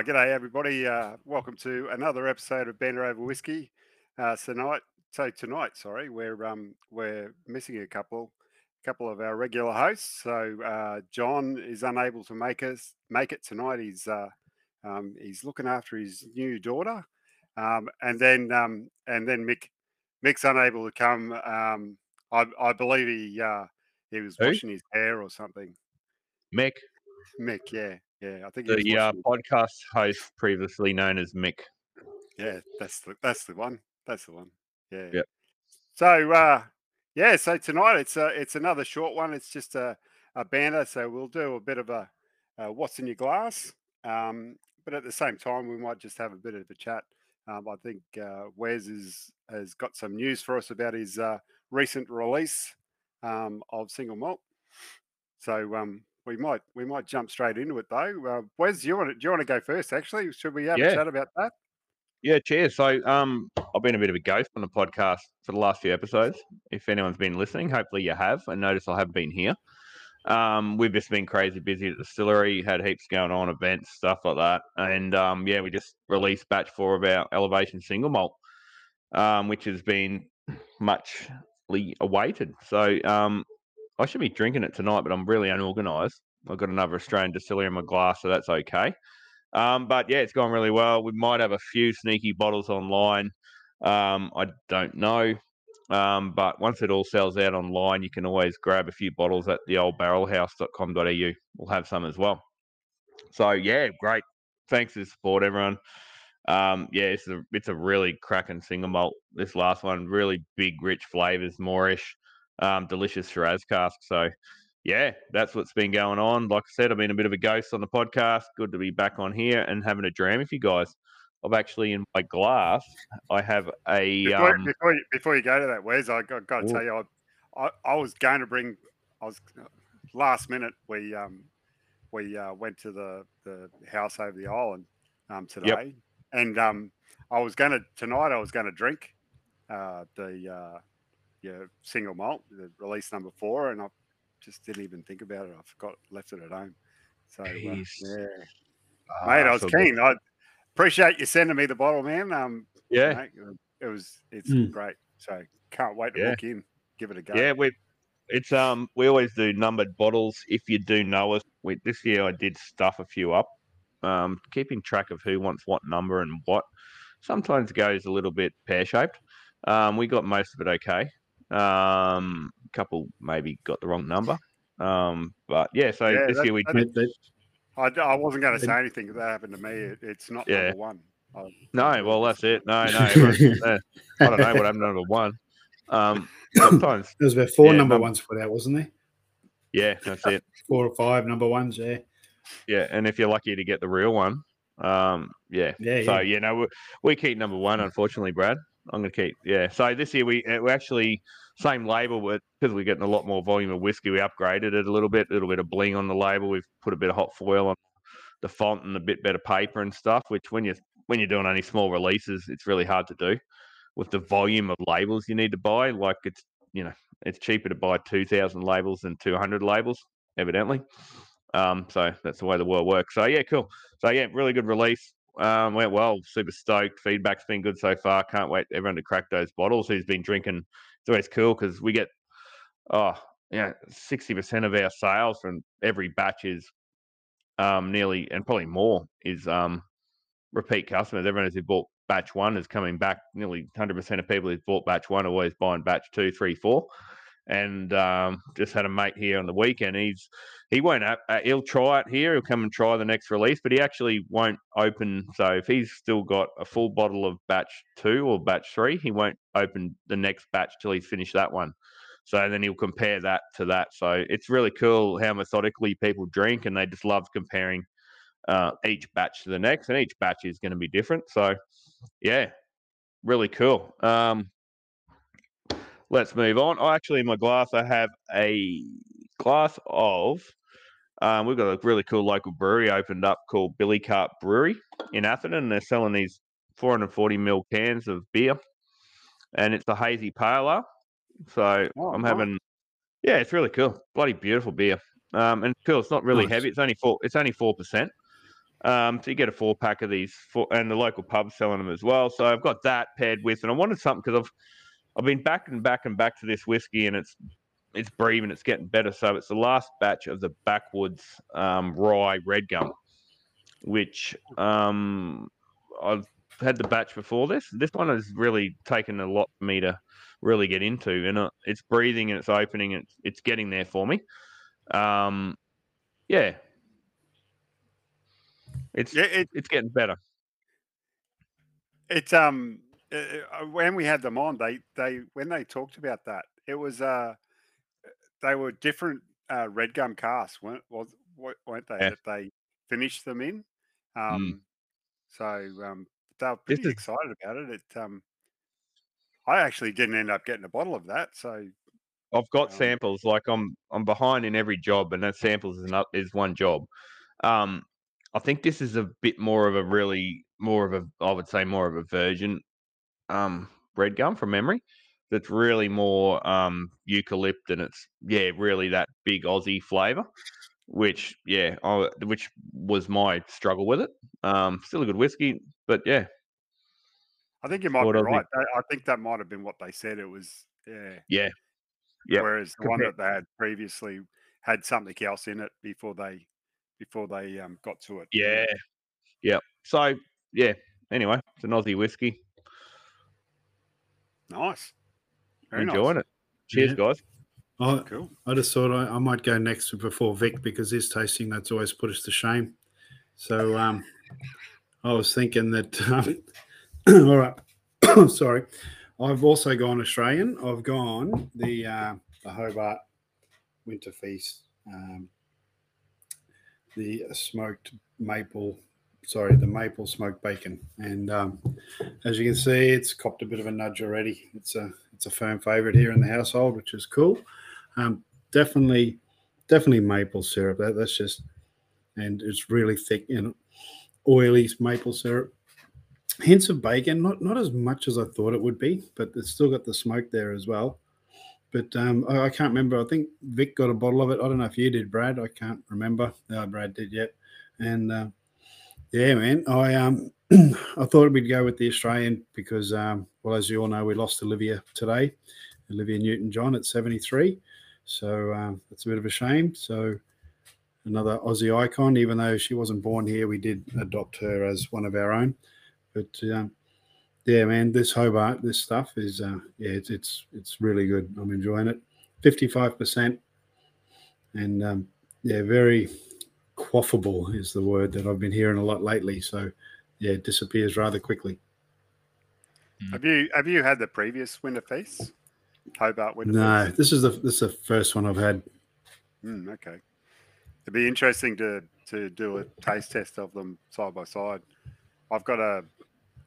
Oh, g'day everybody. Uh, welcome to another episode of Banter Over Whiskey. Uh, tonight, so tonight, sorry, we're um, we're missing a couple, couple of our regular hosts. So uh, John is unable to make us make it tonight. He's uh, um, he's looking after his new daughter, um, and then um, and then Mick Mick's unable to come. Um, I, I believe he uh, he was Who? washing his hair or something. Mick, Mick, yeah, yeah. I think the uh, podcast host previously known as Mick. Yeah, that's the that's the one. That's the one. Yeah. Yep. So uh yeah, so tonight it's a, it's another short one. It's just a, a banner. So we'll do a bit of a uh, what's in your glass. Um, but at the same time we might just have a bit of a chat. Um, I think uh Wes is has got some news for us about his uh recent release um of single malt. So um we might we might jump straight into it though. Uh, Wes, do you want to do you want to go first? Actually, should we have Yeah. a chat about that? Yeah, cheers. So, um, I've been a bit of a ghost on the podcast for the last few episodes. If anyone's been listening, hopefully you have. And notice I haven't been here. Um, we've just been crazy busy at the distillery, had heaps going on, events, stuff like that. And um, yeah, we just released batch four of our Elevation single malt, um, which has been muchly awaited. So um, I should be drinking it tonight, but I'm really unorganized. I've got another Australian distillery in my glass, so that's okay. Um, but yeah, it's gone really well. We might have a few sneaky bottles online. Um, I don't know. Um, but once it all sells out online, you can always grab a few bottles at the old barrelhouse.com.au. We'll have some as well. So yeah, great. Thanks for the support, everyone. Um, yeah, it's a it's a really cracking single malt. This last one, really big, rich flavors, moreish, um, delicious Shiraz cask. So yeah, that's what's been going on. Like I said, I've been a bit of a ghost on the podcast. Good to be back on here and having a dram with you guys. I've actually in my glass, I have a Before, um, before, you, before you go to that, Wes, I got, got to Ooh. tell you, I, I, I was going to bring. I was last minute. We um, we uh, went to the the house over the island um, today, and um, I was going to tonight. I was going to drink uh, the uh, yeah single malt, the release number four, and I just didn't even think about it. I forgot, left it at home. So uh, yeah, ah, mate, I was so good. keen. I appreciate you sending me the bottle, man. Um, Yeah, mate, it was it's Mm. great. So can't wait to Yeah. walk in, give it a go. Yeah, we it's um we always do numbered bottles. If you do know us, we, this year I did stuff a few up. Um, keeping track of who wants what number and what sometimes goes a little bit pear shaped. Um, we got most of it okay. Um, a couple maybe got the wrong number. Um, but yeah, so Yeah, this that- year we that- But, but I, I wasn't going to say anything if that happened to me. It, it's not Yeah. number one. I- no, well that's it. No, no, I don't know what happened to number one. Um, sometimes there was about four Yeah, number num- ones put out, wasn't there? yeah, that's it. Four or five number ones, yeah. Yeah, and if you're lucky to get the real one, um, yeah. Yeah, So yeah. you know we, we keep number one, unfortunately, Brad. I'm going to keep yeah. So this year we uh, we actually same label, but because we're getting a lot more volume of whiskey, we upgraded it a little bit. A little bit of bling on the label. We've put a bit of hot foil on the font and a bit better paper and stuff. Which when you when you're doing only small releases, it's really hard to do with the volume of labels you need to buy. Like it's you know it's cheaper to buy two thousand labels than two hundred labels, evidently. Um, so that's the way the world works. So yeah, cool. So yeah, really good release. Um, went well. Super stoked. Feedback's been good so far. Can't wait everyone to crack those bottles. Who's been drinking? It's always cool because we get oh yeah, sixty percent of our sales from every batch is um nearly and probably more is um repeat customers. Everyone who's bought batch one is coming back. Nearly hundred percent of people who've bought batch one are always buying batch two, three, four. And um, just had a mate here on the weekend. He's he won't. Uh, he'll try it here. He'll come and try the next release, but he actually won't open. So if he's still got a full bottle of batch two or batch three, he won't open the next batch till he's finished that one. So then he'll compare that to that. So it's really cool how methodically people drink, and they just love comparing uh, each batch to the next, and each batch is going to be different. So yeah, really cool. Um, let's move on. Oh, actually, in my glass, I have a glass of. Um, we've got a really cool local brewery opened up called Billy Cart Brewery in Atherton. And they're selling these 440 ml cans of beer, and it's a hazy pale ale. So Oh, I'm having, yeah, it's really cool. Bloody beautiful beer. Um, and cool. It's not really Nice. heavy. It's only four. It's only four percent. Um, so you get a four pack of these, four, and the local pub's selling them as well. So I've got that paired with, and I wanted something because I've I've been back and back and back to this whiskey, and it's it's breathing, it's getting better. So it's the last batch of the Backwoods um, Rye Red Gum, which um, I've had the batch before this. This one has really taken a lot for me to really get into, and uh, it's breathing and it's opening, and it's, it's getting there for me. Um, yeah, it's Yeah, it, it's getting better. It's um when we had them on, they they when they talked about that, it was uh they were different uh, red gum casks, weren't was wa- weren't they? Yeah. That they finished them in. Mm. Um, so um, they were pretty excited about it. It um, I actually didn't end up getting a bottle of that. So I've got Um, samples. Like I'm I'm behind in every job, and that samples is not is one job. Um, I think this is a bit more of a really more of a I would say more of a virgin um red gum from memory. That's really more um eucalypt and it's yeah really that big Aussie flavour. Which yeah, I, which was my struggle with it. Um, still a good whiskey, but yeah, I think you might What be I think- right. I, think that might have been what they said. It was yeah. yeah, Yep. Whereas the one that they had previously had something else in it before they before they um, got to it. yeah, yeah. So yeah. Anyway, it's an Aussie whiskey. Nice. Very Enjoying nice. it. Cheers, Yeah. guys. I, Cool. I just thought I, I might go next before Vic because his tasting notes always put us to shame. So um, I was thinking that. Um, all right, sorry. I've also gone Australian. I've gone the uh, the Hobart Winter Feast, um, the smoked maple. Sorry, the maple smoked bacon, and um, as you can see, it's copped a bit of a nudge already. It's a it's a firm favourite here in the household, which is cool. Um, definitely, definitely maple syrup. That, that's just, and it's really thick, know, oily maple syrup. Hints of bacon, not not as much as I thought it would be, but it's still got the smoke there as well. But um, I, I can't remember. I think Vic got a bottle of it. I don't know if you did, Brad. I can't remember. No, Brad did yet. And uh, yeah, man, I um I thought we'd go with the Australian because um, well, as you all know, we lost Olivia today, Olivia Newton John at 73. So um, it's a bit of a shame. So another Aussie icon, even though she wasn't born here, we did adopt her as one of our own. But um, yeah, man, this Hobart, this stuff is uh, yeah, it's it's it's really good. I'm enjoying it. 55 percent, and um, yeah, very quaffable is the word that I've been hearing a lot lately. So yeah, it disappears rather quickly. Have you have you had the previous winter feast? Hobart winter No, feast? this is the this is the first one I've had. Mm, okay. It'd be interesting to to do a taste test of them side by side. I've got a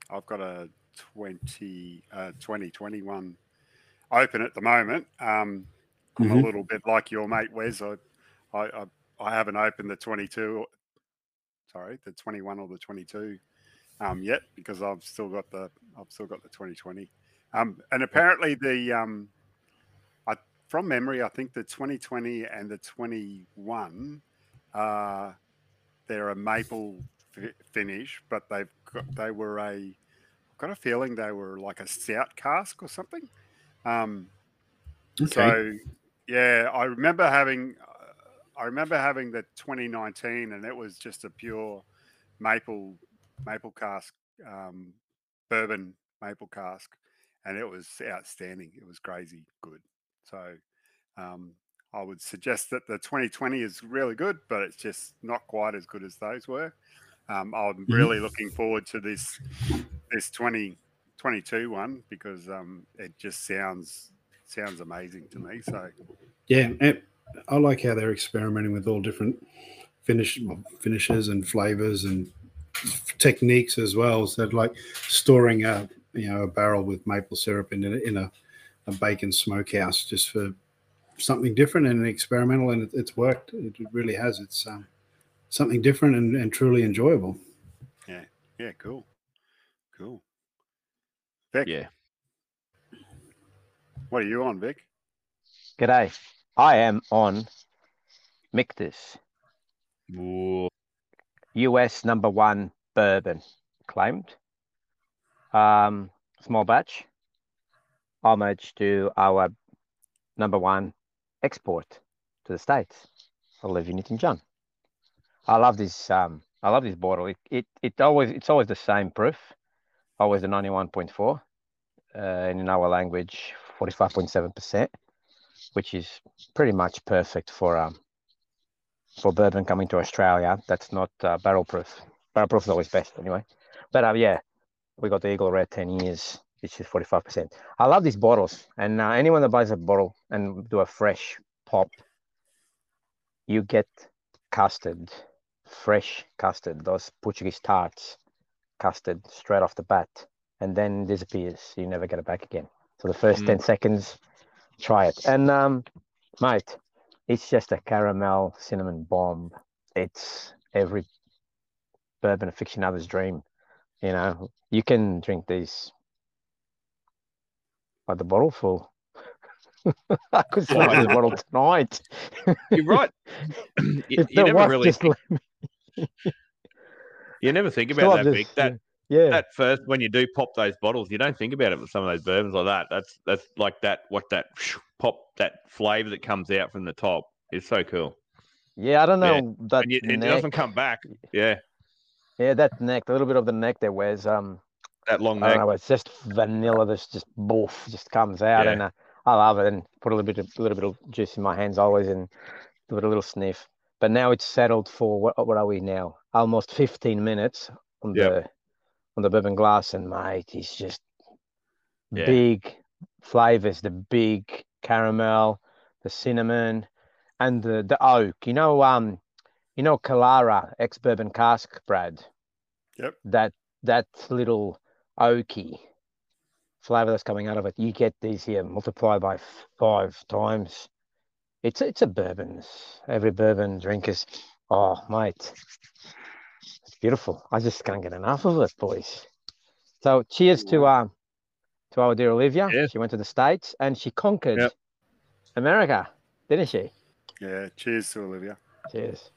I've got a 20 uh 2021 open at the moment. Um I'm a Mhm. little bit like your mate Wes. I I I, I haven't opened the 22 sorry, the 21 or the 22 um yet because I've still got the I've still got the 2020. Um and apparently the um I from memory I think the 2020 and the 21 uh they're a maple fi- finish but they've got they were a I've got a feeling they were like a stout cask or something. Um Okay. so, yeah, I remember having, I remember having the 2019, and it was just a pure maple, maple cask, um, bourbon maple cask, and it was outstanding. It was crazy good. So, um, I would suggest that the 2020 is really good, but it's just not quite as good as those were. Um, I'm Mhm. really looking forward to this this 2022 one because um, it just sounds sounds amazing to me. So Yeah, I like how they're experimenting with all different finish finishes and flavors and techniques as well. So like storing a you know a barrel with maple syrup in a, in a, a bacon smokehouse just for something different and experimental, and it, it's worked. It really has. It's um, something different and, and truly enjoyable. Yeah. Yeah, cool, cool. Vic, Yeah. what are you on, Vic? G'day. I am on Michter's. Ooh, US number one bourbon claimed. Um, small batch. Homage to our number one export to the States, Olivia Newton John. I love this um I love this bottle. It, it it always it's always the same proof, always the 91.4. Uh, and in our language, 45.7%, which is pretty much perfect for um for bourbon coming to Australia. That's not uh, barrel proof. Barrel proof is always best anyway. But uh, yeah, we got the Eagle Rare 10 years, which is 45%. I love these bottles. And uh, anyone that buys a bottle and do a fresh pop, you get custard, fresh custard, those Portuguese tarts, custard straight off the bat, and then disappears. You never get it back again. So the first Mm. 10 seconds, try it. And um, mate, it's just a caramel cinnamon bomb. It's every bourbon aficionado's dream. You know, you can drink these by the bottle full. I could smoke the bottle tonight. You're right. you, you never really think, you never think about that, this, Vic. That yeah, At first when you do pop those bottles, you don't think about it with some of those bourbons like that. That's that's like that what that pop that flavor that comes out from the top is so cool. yeah. I don't Yeah. know that And you, it doesn't come back. Yeah, Yeah, that neck, a little bit of the neck there wears um that long I don't neck. know, it's just vanilla that's just boof, just comes out Yeah. and uh, I love it and put a little bit of, a little bit of juice in my hands always and give it a little sniff. But now it's settled for what what are we now? Almost 15 minutes on Yep. the on the bourbon glass and mate, it's just Yeah. big flavors, the big caramel, the cinnamon, and the the oak. You know, um, you know, Killara ex bourbon cask, Brad. Yep. That that little oaky flavor that's coming out of it. You get these here multiplied by five times. It's it's a bourbon. Every bourbon drinkers. Oh, mate, beautiful. I just can't get enough of it, boys. So cheers to um to our dear Olivia. Yeah. She went to the States and she conquered Yep. America, didn't she? Yeah. Cheers to Olivia. Cheers.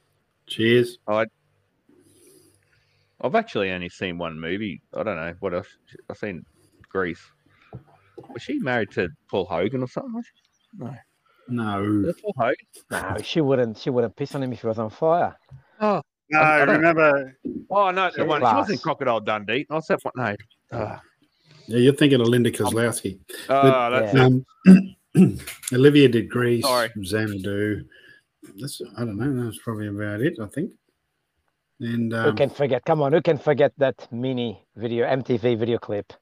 Cheers. I've actually only seen one movie. I don't know what else. I've seen Grease. Was she married to Paul Hogan or something? No. No. Paul Hogan? No, she wouldn't. She wouldn't piss on him if he was on fire. Oh, No, I don't- remember? oh no, the one. She wasn't Crocodile Dundee. I said, what? No. Ah, Yeah, you're thinking of Linda Kozlowski. Ah, that's Um, Olivia did Grease. Sorry. Xanadu. That's I don't know. That's probably about it. I think. And Who um, can forget? Come on, who can forget that mini video, MTV video clip?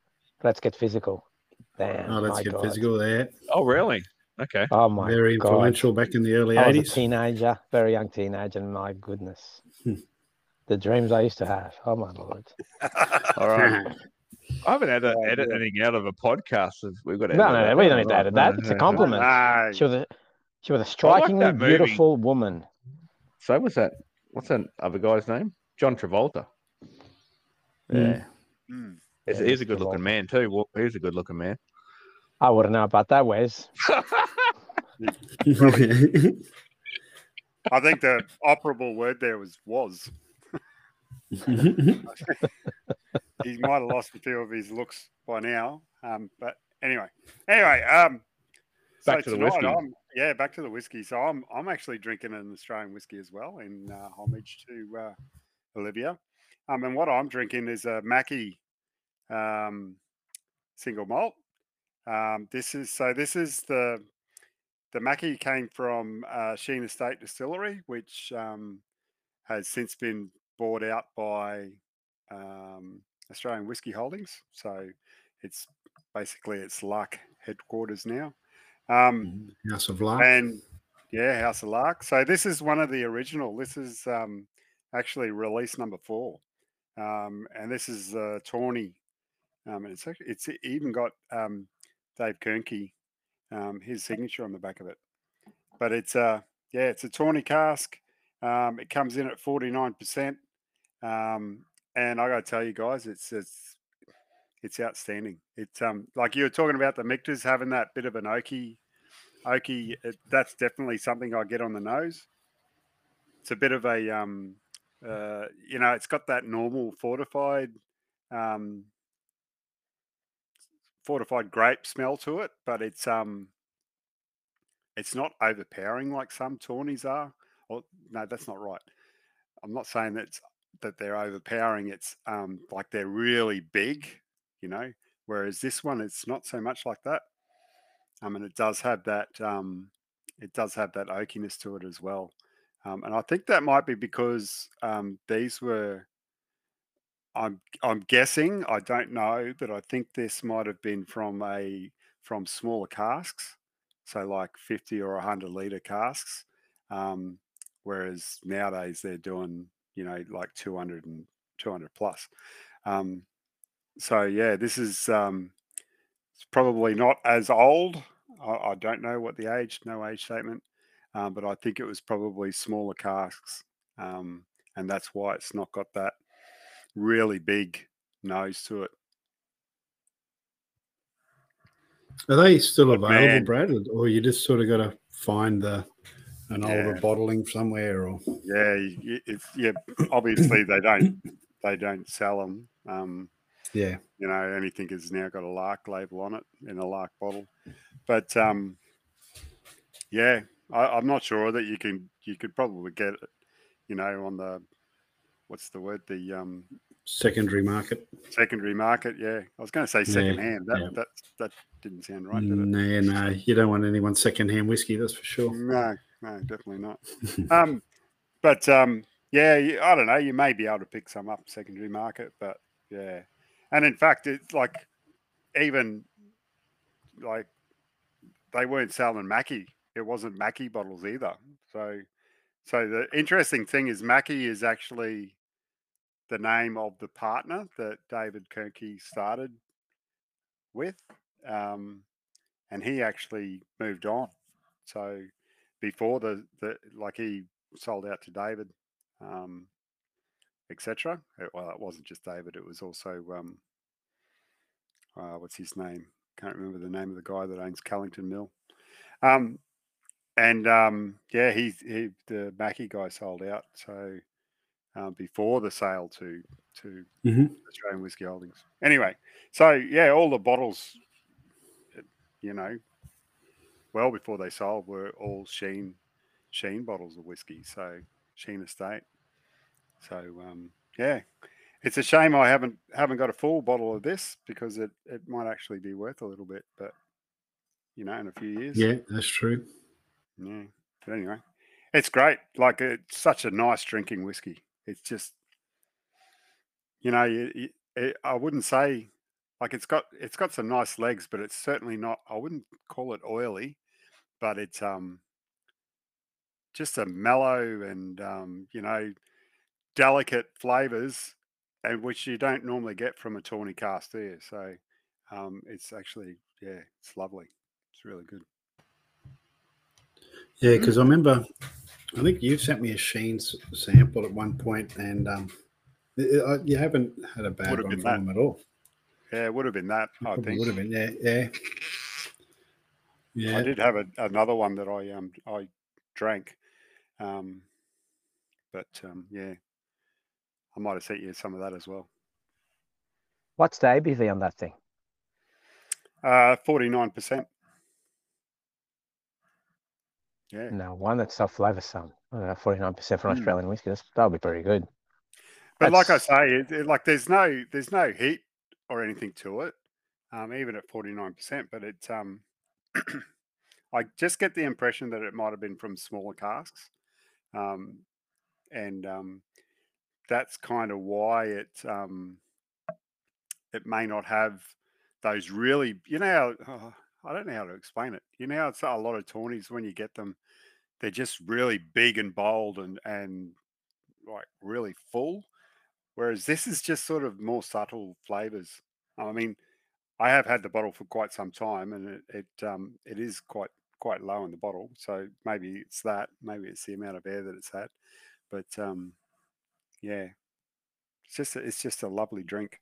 Let's get physical. Damn. oh, let's get God. physical there. Oh, really? Okay. Oh my god. Very God. influential back in the early I was a eighties. teenager, very young teenager, and my goodness. Hmm. the dreams I used to have. Oh my lord. All right. I haven't had to Oh, edit yeah. anything out of a podcast. If we've got to No, no, no, we don't need to edit that. no, It's a compliment. No. She was a she was a strikingly that movie. beautiful woman. So was that? What's that other guy's name? John Travolta. Mm. Yeah, Mm. he's, Yeah, he's a Mr. good looking man too. He's a good looking man. I wouldn't know about that, Wes. I think the operable word there was was. He might have lost a few of his looks by now. Um, but anyway, anyway, um, Back so to the whiskey. I'm, yeah, back to the whiskey. So I'm I'm actually drinking an Australian whiskey as well in uh, homage to uh, Olivia. Um, and what I'm drinking is a Mackey um, single malt. Um, this is so this is the the Mackey came from uh, Sheen Estate Distillery, which um, has since been bought out by um, Australian Whiskey Holdings. So it's basically it's Lark headquarters now. Um, House of Lark. and yeah, House of Lark. So this is one of the original. This is um, actually release number four, um, and this is uh, Tawny. Um, and it's actually, it's even got um, Dave Kernke, um, his signature on the back of it. But it's a yeah, it's a Tawny cask. Um, it comes in at forty nine percent, um, and I got to tell you guys, it's it's it's outstanding. It's um like you were talking about the Michter's having that bit of an oaky, oaky. It, that's definitely something I get on the nose. It's a bit of a um uh, you know, it's got that normal fortified, um, fortified grape smell to it, but it's um, it's not overpowering like some tawnies are. Or no, that's not right. I'm not saying that that they're overpowering. It's um, like they're really big, you know. Whereas this one, it's not so much like that. I mean, it does have that. Um, it does have that oakiness to it as well. Um, and I think that might be because um, these were. I'm I'm guessing. I don't know, but I think this might have been from a from smaller casks, so like 50 or 100 liter casks. Um, whereas nowadays they're doing you know like 200 and 200 plus. Um, so yeah, this is um, it's probably not as old. I, I don't know what the age, no age statement, um, but I think it was probably smaller casks, um, and that's why it's not got that really big nose to it. Are they still But available, man- Brad, or you just sort of got to find the an older Yeah. bottling somewhere? Or Yeah, y- y- it's yeah. Obviously, they don't they don't sell them. Um, yeah, you know, anything has now got a Lark label on it in a Lark bottle. But um, yeah, I, I'm not sure that you can. You could probably get it, you know, on the what's the word? The um, secondary market. secondary market. Yeah, I was going to say Yeah, second hand. That yeah. that that didn't sound right, did no, no, you don't want anyone secondhand whiskey, that's for sure. No, no, definitely not. um, but um, yeah, I don't know. You may be able to pick some up secondary market, but yeah, and in fact, it's like even like they weren't selling Mackey. It wasn't Mackey bottles either. So, so the interesting thing is Mackey is actually the name of the partner that David Kirky started with, um, and he actually moved on. So before the, the like he sold out to David, um, etc. Well, it wasn't just David; it was also um, uh, what's his name? Can't remember the name of the guy that owns Callington Mill. Um, and um, yeah, he, he the Mackey guy sold out. So um, before the sale to to Mhm. Australian Whiskey Holdings. Anyway, so yeah, all the bottles, uh, you know, well before they sold were all Sheen Sheen bottles of whiskey. So Sheen Estate. So um, yeah, it's a shame I haven't haven't got a full bottle of this because it it might actually be worth a little bit, but you know, in a few years. Yeah, that's true. Yeah. But anyway, it's great. Like it's such a nice drinking whiskey. It's just, you know, you, it, I wouldn't say like it's got it's got some nice legs, but it's certainly not. I wouldn't call it oily, but it's um just a mellow and um you know delicate flavors, and which you don't normally get from a tawny cask there. So um it's actually yeah, it's lovely. It's really good. Yeah, because I remember, I think you sent me a Sheen sample at one point, and um, it- it- I- you haven't had a bad one from at all. Yeah, it would have been that. I Probably think would have been. Yeah, yeah, yeah. I did have a, another one that I um I drank, um, but um, yeah, I might have sent you some of that as well. What's the ABV on that thing? Uh, Forty nine percent. Yeah, No, one that's self flavor sound. Forty nine percent for an Mm. Australian whiskey. That's, that'll be pretty good. but like I say, it, it- like there's no there's no heat or anything to it, um, even at forty nine percent. But it's um, I just get the impression that it might have been from smaller casks, um, and um, that's kind of why it um, it may not have those really. You know, how, oh, I don't know how to explain it. You know, it's a lot of tawnies when you get them, they're just really big and bold and and like really full. Whereas this is just sort of more subtle flavors. I mean, I have had the bottle for quite some time, and it it um, it is quite quite low in the bottle. So maybe it's that. Maybe it's the amount of air that it's had. But um, yeah, it's just a, it's just a lovely drink.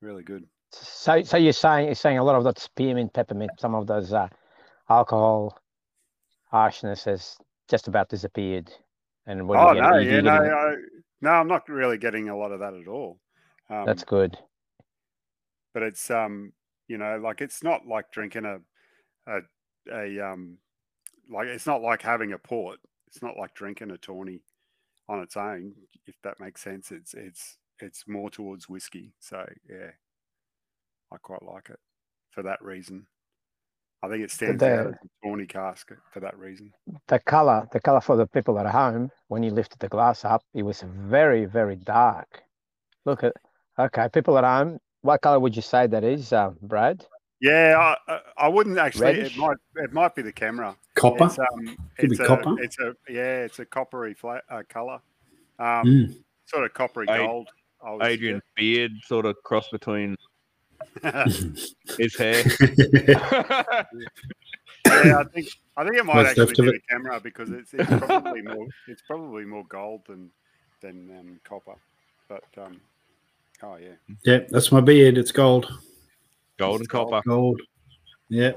Really good. So, so you're saying you're saying a lot of that spearmint, peppermint, some of those uh, alcohol harshness has just about disappeared. And when Oh you get, no, you yeah, no, I, no, I'm not really getting a lot of that at all. Um, that's good. but it's um, you know, like it's not like drinking a, a, a um, like it's not like having a port. It's not like drinking a tawny on its own, if that makes sense. It's it's it's more towards whiskey. So yeah, I quite like it for that reason. I think it stands out the- as a tawny cask for that reason. The color, the color for the people at home, when you lifted the glass up, it was very, very dark. Look at, okay, people at home, what color would you say that is, uh, Brad? Yeah, I, I- I wouldn't actually. Reddish? It might it might be the camera. Copper. It's, um, it's a, copper. It's a yeah, it's a coppery fla- uh, color, um, Mm. sort of coppery Ad- gold. I would Adrian's beard sort of cross between suggest. His hair. yeah, I think I think it might What's actually be it? the camera because it's, it's probably more it's probably more gold than than um, copper. But um, oh yeah, yeah, that's my beard. It's gold. gold and gold. copper. Gold. Yeah.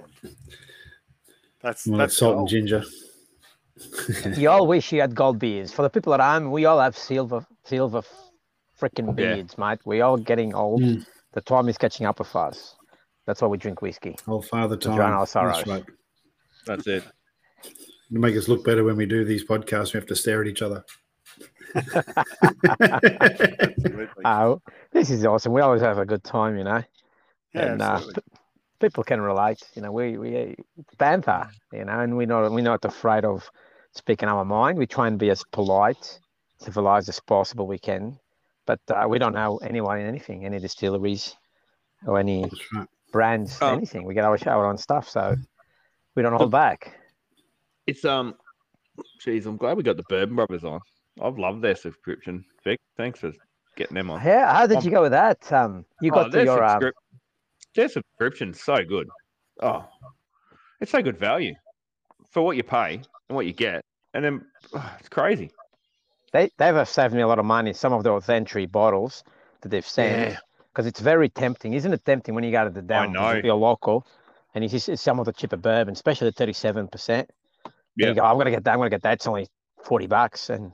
that's Well, that's that's salt gold. and ginger. You all wish you had gold beards. For the people at home, we all have silver, silver freaking Yeah. beards, mate. We all getting old. Mm. The time is catching up with us. That's why we drink whiskey. Old father drown time. our That's sorrows. right. That's it. To make us look better when we do these podcasts, we have to stare at each other. Absolutely. Oh, this is awesome. We always have a good time, you know. yeah, and uh, p- people can relate. You know, we we banter, you know, and we're not we're not afraid of speaking our mind. We try and be as polite, civilized as possible we can, but uh, we don't know anyone in anything, any distilleries or any right. brands, Oh. anything. We get our our on stuff, so we don't hold back. It's um, geez, I'm glad we got the Bourbon Brothers on. I've loved their subscription. Vic, thanks for getting them on. How, how did Um, you go with that? Um, you Oh, got to their your um, their subscription's so good. Oh, it's so good value for what you pay and what you get, and then oh, it's crazy. They they've saved me a lot of money. Some of those entry bottles that they've sent Yeah. because it's very tempting, isn't it? Tempting when you go to the down know. you're local, and you see some of the cheaper bourbon, especially the thirty-seven percent. Yeah. You go, I'm gonna get that. I'm gonna get that. It's only forty bucks, and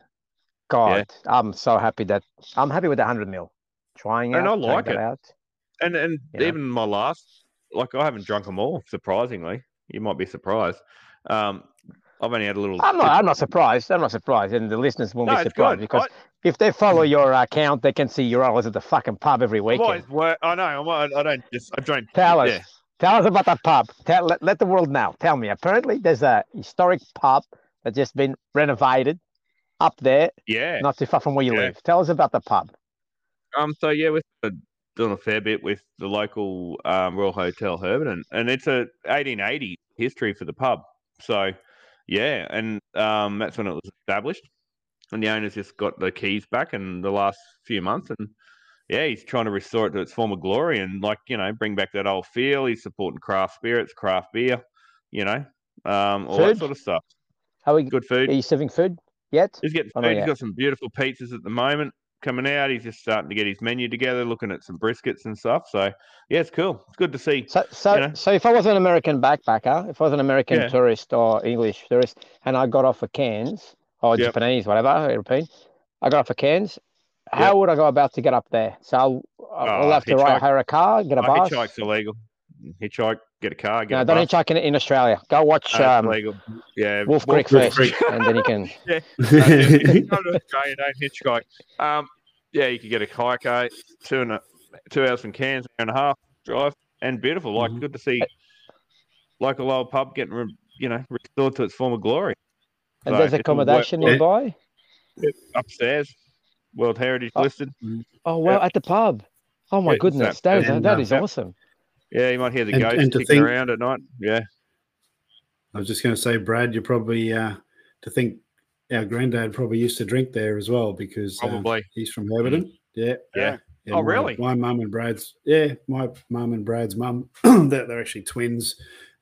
God, I'm so happy that I'm happy with the hundred mil. Trying And out, I like it. out. And and Yeah. even my last, like I haven't drunk them all. Surprisingly, you might be surprised. Um, I've only had a little. I'm not. I'm not surprised. I'm not surprised, and the listeners won't No, be surprised because if they follow your account, they can see you're always at the fucking pub every weekend. worked. I know. I'm, I I don't just. I don't. Tell us. Yeah. Tell us about that pub. Tell let, let the world know. Tell me. Apparently, there's a historic pub that's just been renovated up there, Yeah. not too far from where you Yeah. live. Tell us about the pub. Um. So yeah, we're uh, doing a fair bit with the local um, Royal Hotel Herberton, and it's a 1880 history for the pub. So yeah, and um, that's when it was established, and the owners just got the keys back in the last few months, and yeah, he's trying to restore it to its former glory, and like you know, bring back that old feel. He's supporting craft spirits, craft beer, you know, um, all that sort of stuff. How Are we? Good food? Are you serving food yet? He's getting food. He's yet. got some beautiful pizzas at the moment coming out. He's just starting to get his menu together, looking at some briskets and stuff. So yeah, it's cool. It's good to see. So, so, know? so if I was an American backpacker, if I was an American Yeah. tourist or English tourist, and I got off of Cairns or Yep. Japanese, whatever, European, I got off of Cairns. How Yep. would I go about to get up there? So I'll, I'll Oh, have to ride, hire a car, get a Uh, bus. hitchhike's illegal. Hitchhike, get a car, get No, a don't bus. hitchhike in, in Australia. Go watch No, um, illegal. Yeah, Wolf Wolf Creek first, Creek. and then you can. That's it. Go to Australia, don't hitchhike. Um, yeah, you could get a hiker, two and a, two hours from Cairns, hour and a half drive, and beautiful. Like, Mhm. good to see local old pub getting, re- you know, restored to its former glory. And So there's it's all work- accommodation work- nearby. upstairs, World Heritage Oh. listed. Oh well, Yeah. at the pub. Oh my Yeah, goodness, that- that is, that uh, is yeah. awesome. Yeah, you might hear the And- and kicking think- around at night. Yeah, I was just going to say, Brad, you probably uh, to think our granddad probably used to drink there as well because um, probably. he's from Herberton. Yeah. Yeah. And Oh, my- really? My mum and Brad's, yeah, my mum and Brad's mum, they're, they're actually twins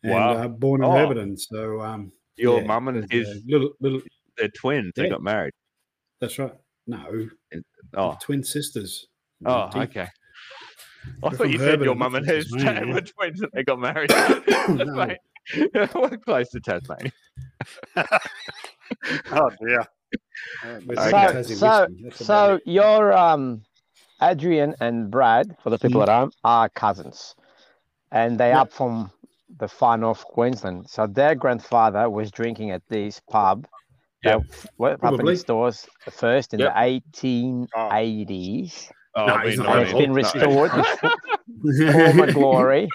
and Wow. uh, born in Oh. Herberton. So, um, Your yeah, mum and there's, his uh, little, little, they're twins. They got married. that's right. No, Oh, twin sisters. oh, okay. I thought you said your mum and not his from dad Tasmania. were twins and they got married. No. Mate, We're close to Tasmania. Oh dear. Uh, But okay. Okay. So, Tassie so, so your um, Adrian and Brad, for the people at home, are cousins, and they Yeah. up from the far north Queensland. So their grandfather was drinking at this pub. Yep. That were up in Probably. the stores first in Yep. the 1880s, Oh, No, I've he's been not it's it. been No. restored to former glory.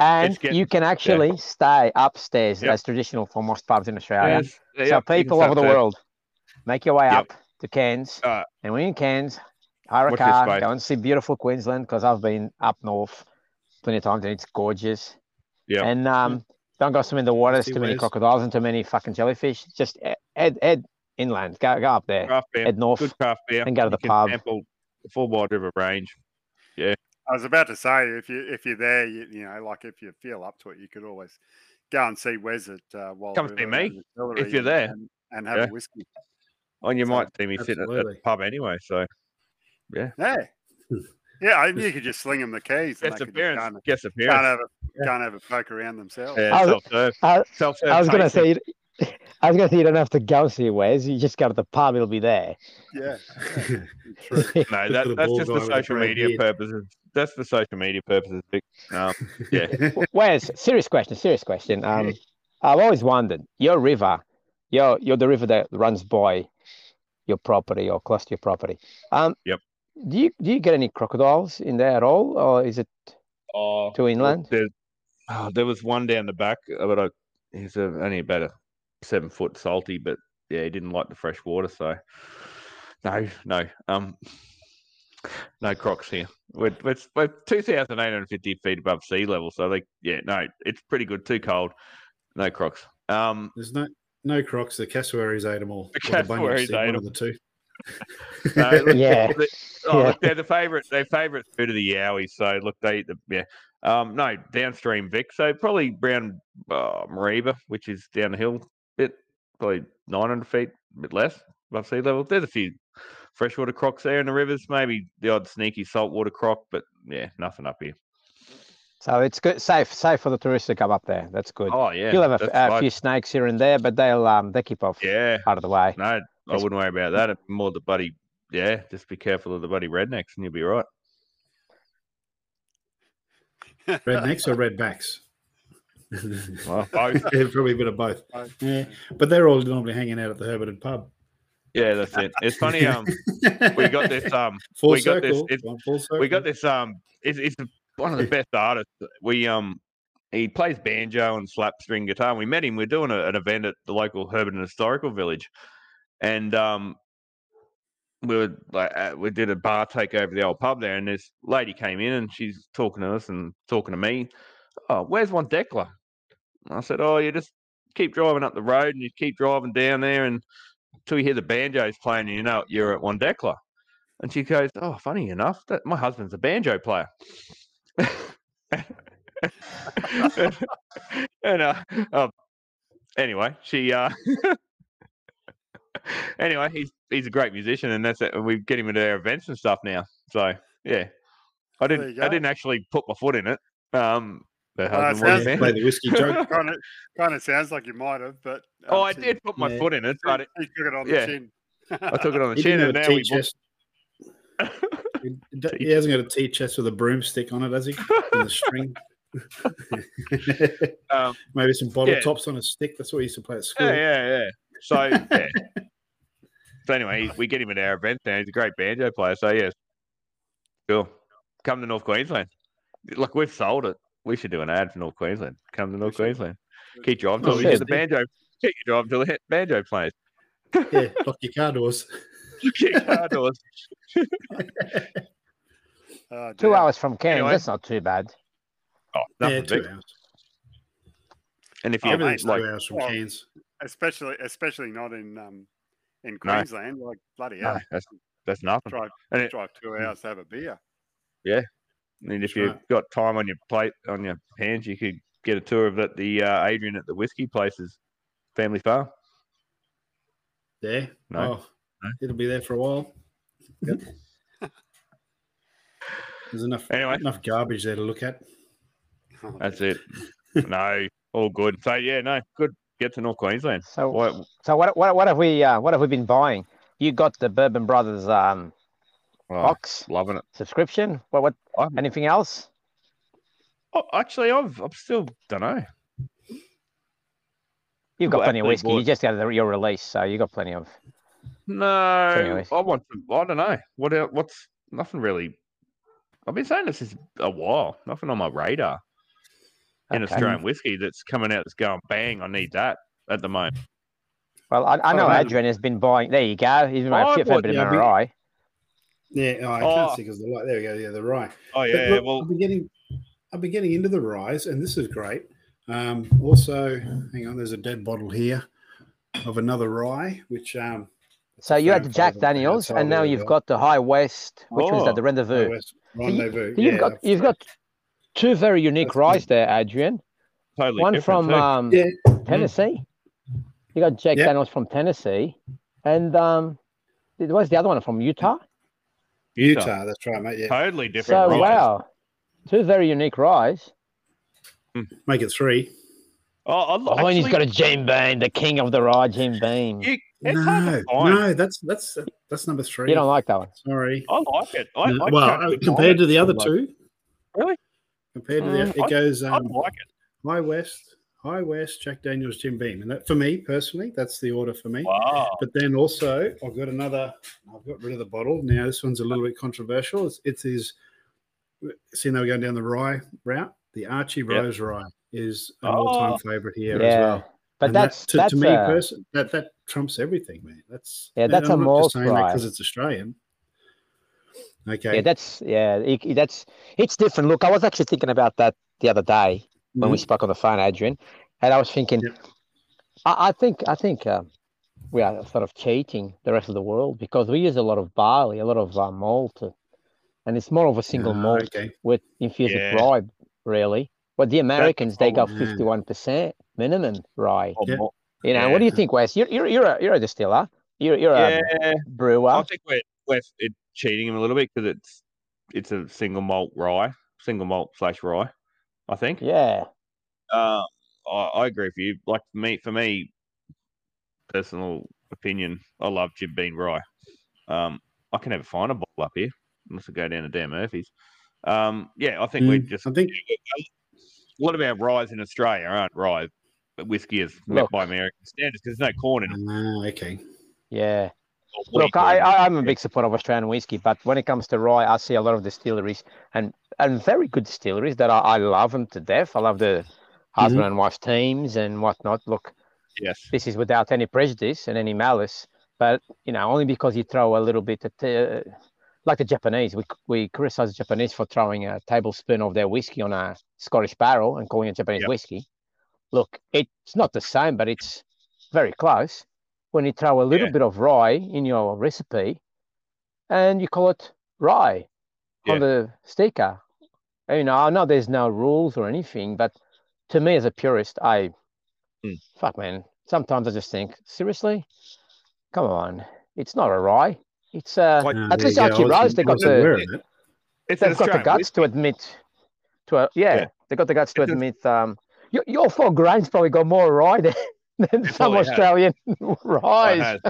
And getting- you can actually stay upstairs. Yep. That's traditional for most pubs in Australia. Yes, So yep, people over the start to- world, make your way Yep. up to Cairns, Uh, and when you're in Cairns, hire a watch car, go and see beautiful Queensland because I've been up north plenty of times and it's gorgeous. Yeah. And um, don't go swim in the water. There's See too many crocodiles and too many fucking jellyfish. Just head, head inland. Go, go up there. Craft beer, Head north. good craft beer. and go to the You can pub. Sample the full wide river range. Yeah. I was about to say if you if you're there, you, you know, like if you feel up to it, you could always go and see Wes at uh, Wild Come see me, if you're there. and, and have Yeah. a whiskey. And you So, might see me sitting at the pub anyway. So Yeah, yeah. I mean, you could just sling them the keys. And guest they could just appearance, go and- guest Can't appearance. have a can't have a poke around themselves. Yeah, I was- self-serve. I, Self-serve I was gonna say, I was gonna say you don't have to go see Wes. You just go to the pub. It'll be there. Yeah. True. No, that, that's just for the social media beard. purposes. That's for social media purposes. Um, Yeah. W- Wes, serious question. Serious question. Um, I've always wondered. Your river, you're you're the river that runs by your property or close to your property. Um, Yep. Do you do you get any crocodiles in there at all, or is it oh, too inland? There, oh, there was one down the back, uh, but I, he's a, only about a seven foot salty, but yeah, he didn't like the fresh water, so no, no, um, no crocs here. We're we're, we're two thousand eight hundred fifty feet above sea level, so like yeah, no, it's pretty good. Too cold, no crocs. Um, There's no no crocs. The cassowaries ate them all. The Or the bunyips cassowaries did, ate one 'em. of the two. no, look, Yeah. the- oh, Yeah. look, they're the favourite. They're favourite food of the Yowie. So look, they eat the yeah. Um, no, downstream Vic. So probably around uh, Mareeba, which is down the hill, bit probably nine hundred feet, a bit less above sea level. There's a few freshwater crocs there in the rivers. Maybe the odd sneaky saltwater croc, but yeah, nothing up here. So it's good, safe, safe for the tourists to come up there. That's good. Oh yeah, You'll have a, f- that's a right. few snakes here and there, but they'll um they keep off Yeah, out of the way. no, I wouldn't worry about that. It's more the buddy. Yeah, just be careful of the buddy rednecks, and you'll be right. Rednecks or redbacks? Well, both. yeah, probably a bit of both. Both, Yeah, but they're all normally hanging out at the Herberton pub. Yeah, that's it. It's funny. Um, we got this. Um, full we got this- circle. it's- full circle. we got this. Um, it's, it's one of the best artists. We um, he plays banjo and slap string guitar. And we met him. We're doing a, an event at the local Herberton Historical Village, and um, we were like uh, we did a bar take over the old pub there, and this lady came in and she's talking to us and talking to me. Oh, where's Wondecla? I said, oh, you just keep driving up the road and you keep driving down there and until you hear the banjos playing, and you know you're at Wondecla. And she goes, "Oh, funny enough, that my husband's a banjo player." and uh, um, anyway, she uh, anyway, he's he's a great musician, and that's it. And we get him into our events and stuff now. So yeah, I didn't I didn't actually put my foot in it. Um, the Well, it husband sounds- Play the whiskey joke. kind of kind of sounds like you might have, but Oh, um, I she- did put my Yeah. foot in it, but it, He took it on yeah. the chin. I took it on the He chin, didn't and a now we. tea chest. He, he hasn't got a tea chest with a broomstick on it, has he? And the string. Um, Maybe some bottle yeah. tops on a stick. That's what he used to play at school. Yeah, yeah, yeah. So, yeah. so anyway, we get him at our event now. He's a great banjo player. So yes, cool. Come to North Queensland. Look, we've sold it. We should do an ad for North Queensland. Come to North. Queensland. Keep driving Oh, till we we just the banjo. Keep your job till the hit banjo players. Yeah, lock your car doors. Keep car doors. Oh, Two hours from Cairns, Anyway. that's not too bad. Oh, Yeah, nothing two big. hours. And if you Oh, ever Everything's like, two hours from well, Cairns. especially especially not in um in No. Queensland. Like bloody no, that's that's nothing. drive And it- drive two hours to have a beer. And if That's you've right. got time on your plate on your hands, you could get a tour of it. The uh, Adrian at the whiskey places, family farm. There, No. Oh, No. it'll be there for a while. Yep. There's enough Anyway. enough garbage there to look at. Oh, That's it. no, all good. So yeah, no, good, get to North Queensland. So, What, so what, what, what have we, uh, what have we been buying? You got the Bourbon Brothers um, oh, box loving it. subscription. What, what, I, anything else? oh, actually, I've I'm still don't know. You've got Well, plenty of whiskey. You just got the, your release, so you got plenty of. No, anyways. I want to. I don't know. What? What's nothing really? I've been saying this is a while. Nothing on my radar in Okay. Australian whiskey that's coming out that's going bang. I need that at the moment. Well, I, I know man. Adrian has been buying. There you go. He's been buying Oh, a fair, bit of yeah. Yeah, oh, I Oh. can't see because the light. There we go. Yeah, the rye. Oh yeah, look, well, I've been getting, I've been getting into the rise, and this is great. Um, also, hang on, there's a dead bottle here of another rye, which um, So you had the Jack Daniels, and now you've got the High West. Which was Oh. that? The Rendezvous. West Rendezvous. So you've yeah, got you've got two very unique That's ryes there, Adrian. totally One from um, Yeah. Tennessee. You got Jack Yep. Daniels from Tennessee, and um, th- what's the other one from Utah? Utah. That's right, mate. Yeah, totally different. So ryes. wow, two very unique rides. make it three. Oh, I, Oh, and he's actually- got a Jim Beam, the king of the ride, Jim Beam. You, No, no, that's that's that's number three. You don't like that one? Sorry. I like it. I, No, I well, can't uh, find compared to the other Like, two, Really? compared to the, Mm, it goes I um, like it. High West, High West, Jack Daniels, Jim Beam, and that for me personally, that's the order for me. Wow. But then also, I've got another. I've got rid of the bottle now. This one's a little bit controversial. It's, it is. Seeing they were going down the rye route, the Archie Rose Rye is an all-time Oh. favorite here yeah, as well. but And that- that's to, that's to me uh, person that that trumps everything, man. That's Yeah, that's a I'm not malt just saying that because it's Australian. Okay. yeah, that's yeah, that's it's different. Look, I was actually thinking about that the other day when we Mhm. spoke on the phone, Adrian, and I was thinking, Yep. I, I think I think um, we are sort of cheating the rest of the world because we use a lot of barley, a lot of uh, malt, uh, and it's more of a single Ah, malt Okay. with infused Yeah. rye, really. But the Americans, they go fifty-one percent minimum rye. Yeah. You know, what do you think, Wes? You're you're you're a, you're a distiller. You're you're a brewer. I think we're, we're cheating him a little bit because it's it's a single malt rye, single malt slash rye. I think. Yeah. Um, I, I agree with you. Like for me, for me, personal opinion, I love Jim Beam rye. Um, I can never find a bottle up here unless I go down to Dan Murphy's. Um, yeah, I think we Mm, just I think a lot of our ryes in Australia aren't rye, but whiskey is met by American standards because there's no corn in it. ah, okay. Yeah. Look, I, I, I'm a big supporter of Australian whiskey, but when it comes to rye, I see a lot of distilleries and, and very good distilleries that I, I love them to death. I love the husband and wife teams and whatnot. Look, yes, this is without any prejudice and any malice, but you know, only because you throw a little bit at uh, like the Japanese, we we criticize the Japanese for throwing a tablespoon of their whiskey on a Scottish barrel and calling it Japanese Yep. whiskey. Look, it's not the same, but it's very close. When you throw a little Yeah. bit of rye in your recipe, and you call it rye on the sticker. You know, I know there's no rules or anything, but to me as a purist, I Mm. fuck man. Sometimes I just think, seriously, come on, it's not a rye. It's uh, Like- at least you go. I Archie Rose, they got the aware it's an they've got the guts to admit to a yeah, Yeah. they got the guts to It's a- admit um your, your four grains probably got more rye than, than some probably. Australian I ryes.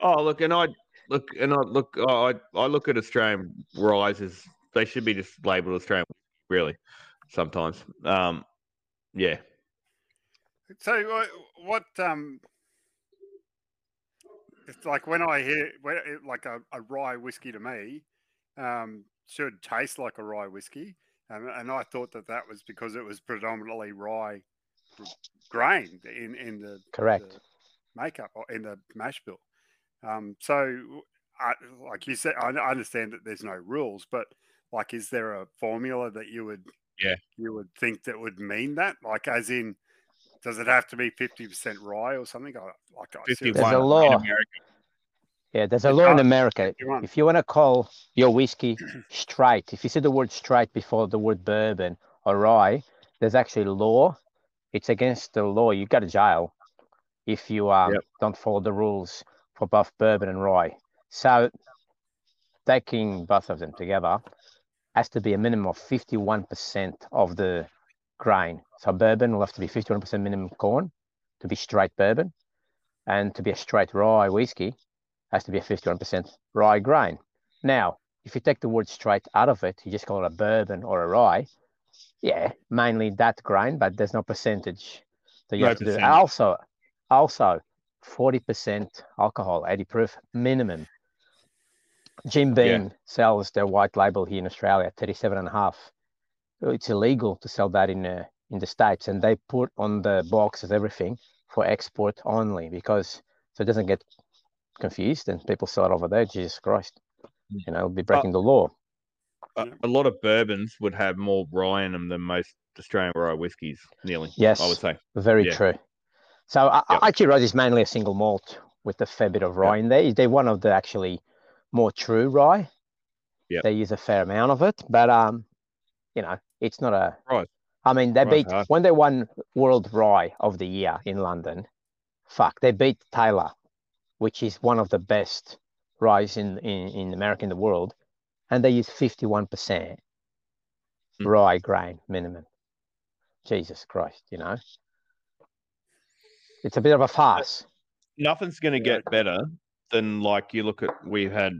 oh, look, and I look, and I look, I I look at Australian ryes as they should be just labelled Australian, really. Sometimes, um, yeah, So uh, what? Um, it's like when I hear when it, like a, a rye whiskey to me um, should taste like a rye whiskey, and, and I thought that that was because it was predominantly rye grained in in the Correct. the makeup or in the mash bill. Um, so, I, like you said, I I understand that there's no rules, but like, is there a formula that you would, Yeah. you would think that would mean that? Like, as in, does it have to be fifty percent rye or something? I, like, I seriously- There's a law. in America. Yeah, there's a It's law in America. If you want to call your whiskey straight, if you see the word straight before the word bourbon or rye, there's actually law. It's against the law. You go to jail if you um, Yep. don't follow the rules for both bourbon and rye. So taking both of them together has to be a minimum of 51% of the grain. So bourbon will have to be 51% minimum corn, to be straight bourbon, and to be a straight rye whiskey, has to be a 51% rye grain. Now, if you take the word straight out of it, you just call it a bourbon or a rye. Yeah, mainly that grain, but there's no percentage that you No have to do. Also, also, 40% alcohol, 80 proof minimum. Jim Yeah. Beam sells their white label here in Australia, 37 and a half. It's illegal to sell that in uh, in the states, and they put on the boxes everything for export only because so it doesn't get confused and people sell it over there. Jesus Christ, Mm. you know, it'll be breaking the law. A, a lot of bourbons would have more rye in them than most Australian rye whiskies. Nearly, Yes. I would say. Very Yeah. true. So I Yep. Archie Rose is mainly a single malt with a fair bit of rye in there. They're one of the actually more true rye. Yep. They use a fair amount of it, but um, you know, it's not a. Right. I mean, they Right, beat hard. when they won World Rye of the Year in London. Fuck, they beat Taylor, which is one of the best ryes in in, in America in the world, and they use fifty one percent Hmm. rye grain minimum. Jesus Christ, you know. It's a bit of a farce. Nothing's going to get better than like you look at. We've had,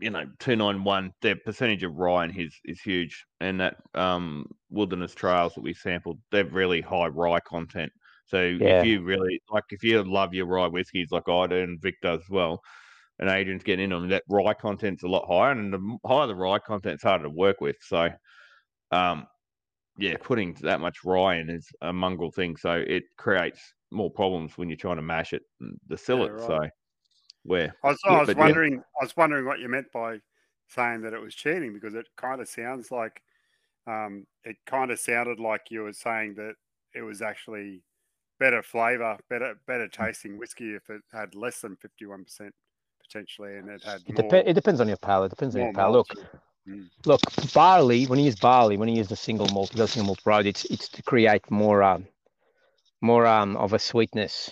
you know, two nine one. Their percentage of rye in his is huge, and that um wilderness trails that we sampled, they're really high rye content. So Yeah. if you really like, if you love your rye whiskies like I do and Vic does as well, and Adrian's getting in on that rye content's a lot higher, and the higher the rye content's harder to work with. So, um, yeah, putting that much rye in is a mongrel thing. So it creates more problems when you're trying to mash it and distill Yeah, it. right. So, where I was, Yeah, I was but yeah. wondering. I was wondering what you meant by saying that it was cheating because it kind of sounds like um, it kind of sounded like you were saying that it was actually better flavor, better better tasting whiskey if it had less than fifty one percent potentially, and it had It, more. dep- it depends on your palate. It Depends on your palate. Look. Mm. look, barley. When you use barley, when you use the single malt, the single malt road, it's it's to create more um, more um of a sweetness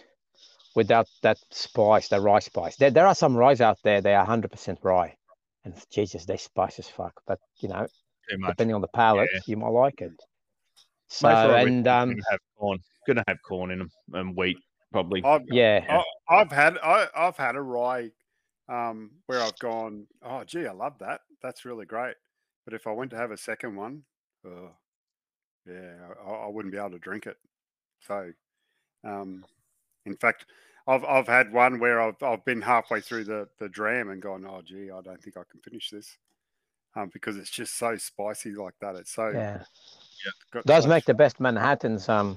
without that spice, the rye spice. There, there are some ryes out there. They are hundred percent rye, and Jesus, they spice as fuck. But you know, depending on the palate, you might like it. So and um, gonna have corn, gonna have corn in them and wheat probably. I've, yeah, I, I've had I, I've had a rye um, where I've gone, oh gee, I love that. That's really great. But if I went to have a second one, oh, yeah, I, I wouldn't be able to drink it. So, um, in fact, I've I've had one where I've I've been halfway through the the dram and gone, oh gee, I don't think I can finish this, um, because it's just so spicy like that. It's so yeah. got Does such- make the best Manhattan's um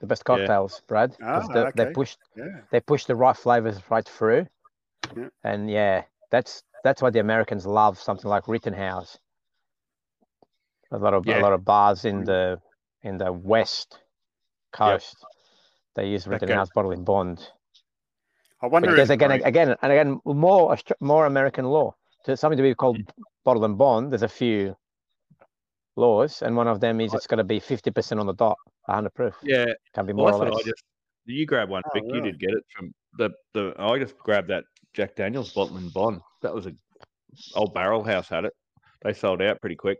the best cocktails, Brad. Ah, the- They okay. push yeah. they push the right flavors right through. Yeah. And yeah, that's that's why the Americans love something like Rittenhouse. A lot of Yeah. a lot of bars in the in the west coast. They use That bottle bottling bond. I wonder there's if again right. again and again more more American law. To something to be called Mm. bottle and bond, there's a few laws, and one of them is it's got to be fifty percent on the dot, hundred proof. Yeah, Can be more that's or less. I just. You grab one, Vic. You did get it from the the. I just grabbed that Jack Daniels bottle and bond. That was a old Barrel House had it. They sold out pretty quick.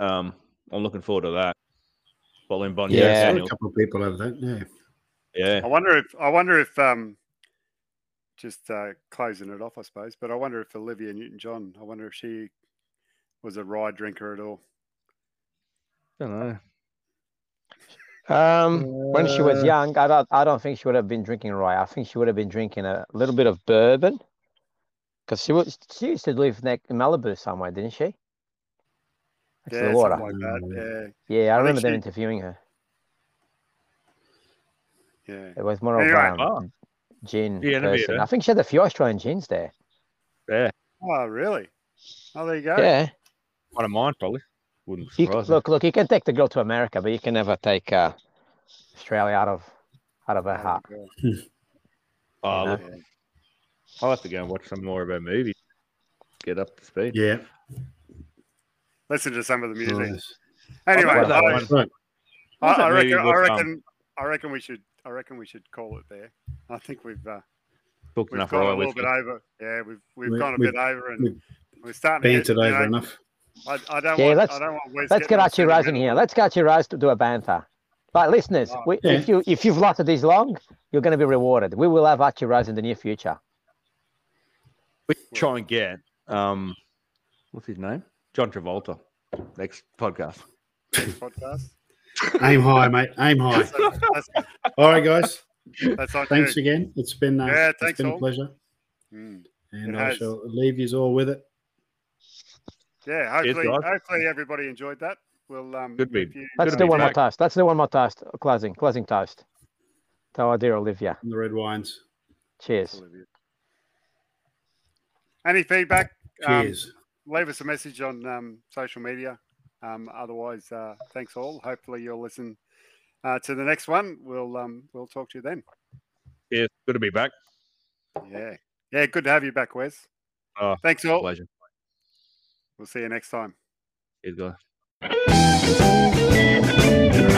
Um, I'm looking forward to that. Bottle and bond. Yeah. Jack a couple of people have that. Yeah. Yeah. I wonder if I wonder if um just uh, closing it off, I suppose. But I wonder if Olivia Newton John, I wonder if she was a rye drinker at all. I don't know. Um, when she was Uh, young, I don't, I don't think she would have been drinking rye. I think she would have been drinking a little bit of bourbon, because she was, she used to live next in Malibu somewhere, didn't she? Next to Yeah, the water. like that. Yeah, I, I think remember them interviewing her. Yeah, yeah. It was more Anyway. of um, Oh. gin Yeah, person. I think she had a few Australian gins there. Yeah. Oh, really? Oh, there you go. Yeah. One of mine probably. Wouldn't You, c- me. look, look, you can take the girl to America, but you can never take uh, Australia out of out of her heart. Oh, you look, I'll have to go and watch some more of her movies. Get up to speed. Yeah. Listen to some of the music. Nice. Anyway, I've got that I, I, I reckon, I with, um, reckon, I reckon we should, I reckon we should call it there. I think we've uh, Cooked we've enough gone a little bit over. Yeah, we've we've We- gone a we- bit over, and we we're starting to get. Bantered you over know, enough. I, I don't Yeah, want. let's- I don't want Let's get Archie Rose in here. Let's get Archie Rose to do a banter. But listeners, Wow. we, Yeah. if you if you've lasted this long, you're going to be rewarded. We will have Archie Rose in the near future. We try and get um, what's his name? John Travolta. Next podcast. Next podcast. Aim high, mate. Aim high. That's, that's, All right, guys. that's on Thanks you. again. It's been uh, Yeah, it's thanks been a pleasure, Mm. and I shall leave you all with it. Yeah, hopefully, guys. hopefully everybody enjoyed that. We'll um, Good if be- you- Let's do one more toast. Let's do one more toast. Closing, closing toast. To our dear Olivia. And the red wines. Cheers. Olivia. Any feedback? Um, Cheers. leave us a message on um, social media. Um, otherwise, uh, thanks all. Hopefully, you'll listen uh, to the next one. We'll um, we'll talk to you then. Yeah, good to be back. Yeah, yeah. Good to have you back, Wes. Oh, thanks all. Pleasure. We'll see you next time. Cheers, guys.